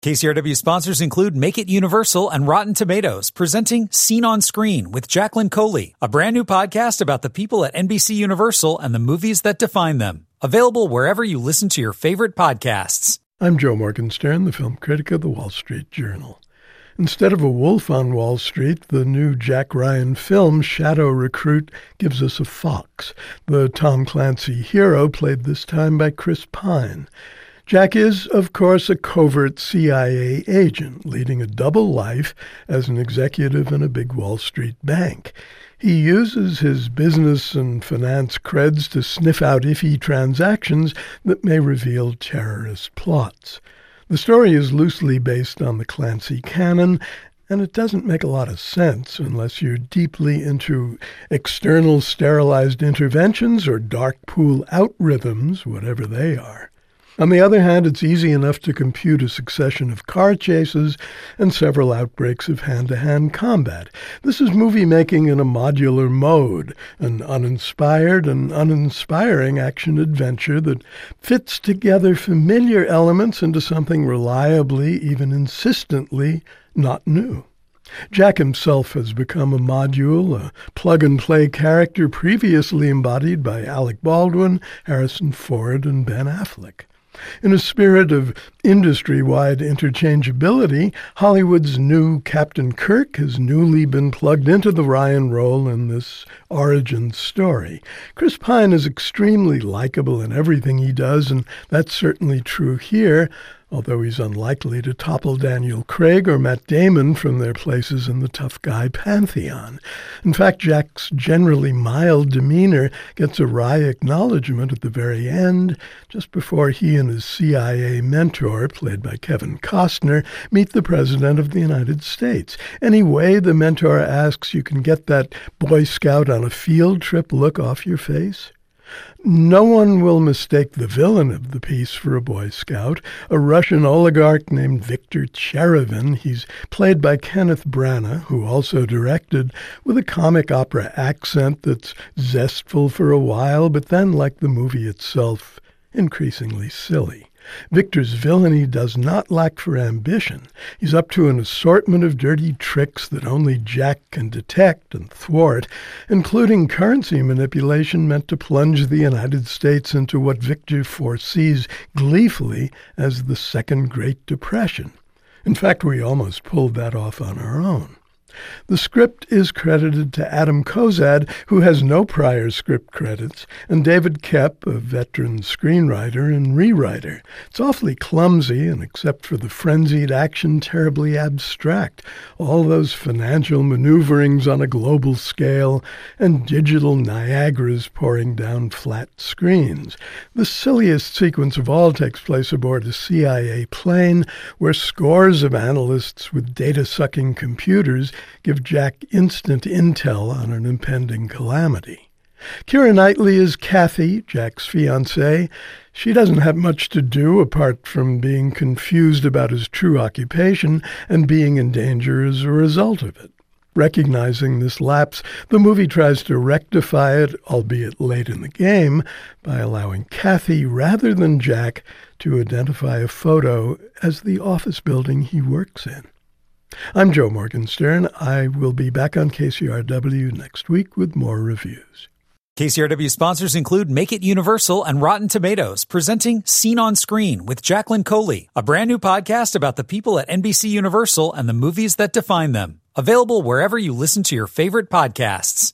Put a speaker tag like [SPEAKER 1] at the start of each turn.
[SPEAKER 1] KCRW sponsors include Make It Universal and Rotten Tomatoes, presenting Scene on Screen with Jacqueline Coley, a brand new podcast about the people at NBC Universal and the movies that define them. Available wherever you listen to your favorite podcasts.
[SPEAKER 2] I'm Joe Morgenstern, the film critic of the Wall Street Journal. Instead of a wolf on Wall Street, the new Jack Ryan film, Shadow Recruit, gives us a fox, the Tom Clancy hero played this time by Chris Pine. Jack is, of course, a covert CIA agent, leading a double life as an executive in a big Wall Street bank. He uses his business and finance creds to sniff out iffy transactions that may reveal terrorist plots. The story is loosely based on the Clancy canon, and it doesn't make a lot of sense unless you're deeply into external sterilized interventions or dark pool algorithms, whatever they are. On the other hand, it's easy enough to compute a succession of car chases and several outbreaks of hand to hand combat. This is movie making in a modular mode, an uninspired and uninspiring action adventure that fits together familiar elements into something reliably, even insistently, not new. Jack himself has become a module, a plug and play character previously embodied by Alec Baldwin, Harrison Ford, and Ben Affleck. In a spirit of industry wide interchangeability, Hollywood's new Captain Kirk has newly been plugged into the Ryan role in this origin story. Chris Pine is extremely likable in everything he does, and that's certainly true here although he's unlikely to topple Daniel Craig or Matt Damon from their places in the tough guy pantheon. In fact, Jack's generally mild demeanor gets a wry acknowledgement at the very end, just before he and his CIA mentor, played by Kevin Costner, meet the President of the United States. Anyway, the mentor asks, You can get that Boy Scout on a field trip look off your face? No one will mistake the villain of the piece for a Boy Scout, a Russian oligarch named Viktor Cherevin. He's played by Kenneth Branagh, who also directed, with a comic opera accent that's zestful for a while, but then, like the movie itself, increasingly silly. Viktor's villainy does not lack for ambition. He's up to an assortment of dirty tricks that only Jack can detect and thwart, including currency manipulation meant to plunge the United States into what Viktor foresees gleefully as the Second Great Depression. In fact, we almost pulled that off on our own. The script is credited to Adam Cozad, who has no prior script credits, and David Koepp, a veteran screenwriter and rewriter. It's awfully clumsy, and except for the frenzied action, terribly abstract. All those financial maneuverings on a global scale and digital Niagaras pouring down flat screens. The silliest sequence of all takes place aboard a CIA plane where scores of analysts with data sucking computers give Jack instant intel on an impending calamity. Keira Knightley is Kathy, Jack's fiancée. She doesn't have much to do apart from being confused about his true occupation and being in danger as a result of it. Recognizing this lapse, the movie tries to rectify it, albeit late in the game, by allowing Kathy, rather than Jack, to identify a photo as the office building he works in. I'm Joe Morgenstern. I will be back on KCRW next week with more reviews.
[SPEAKER 1] KCRW sponsors include Make It Universal and Rotten Tomatoes, presenting Scene on Screen with Jacqueline Coley, a brand new podcast about the people at NBC Universal and the movies that define them. Available wherever you listen to your favorite podcasts.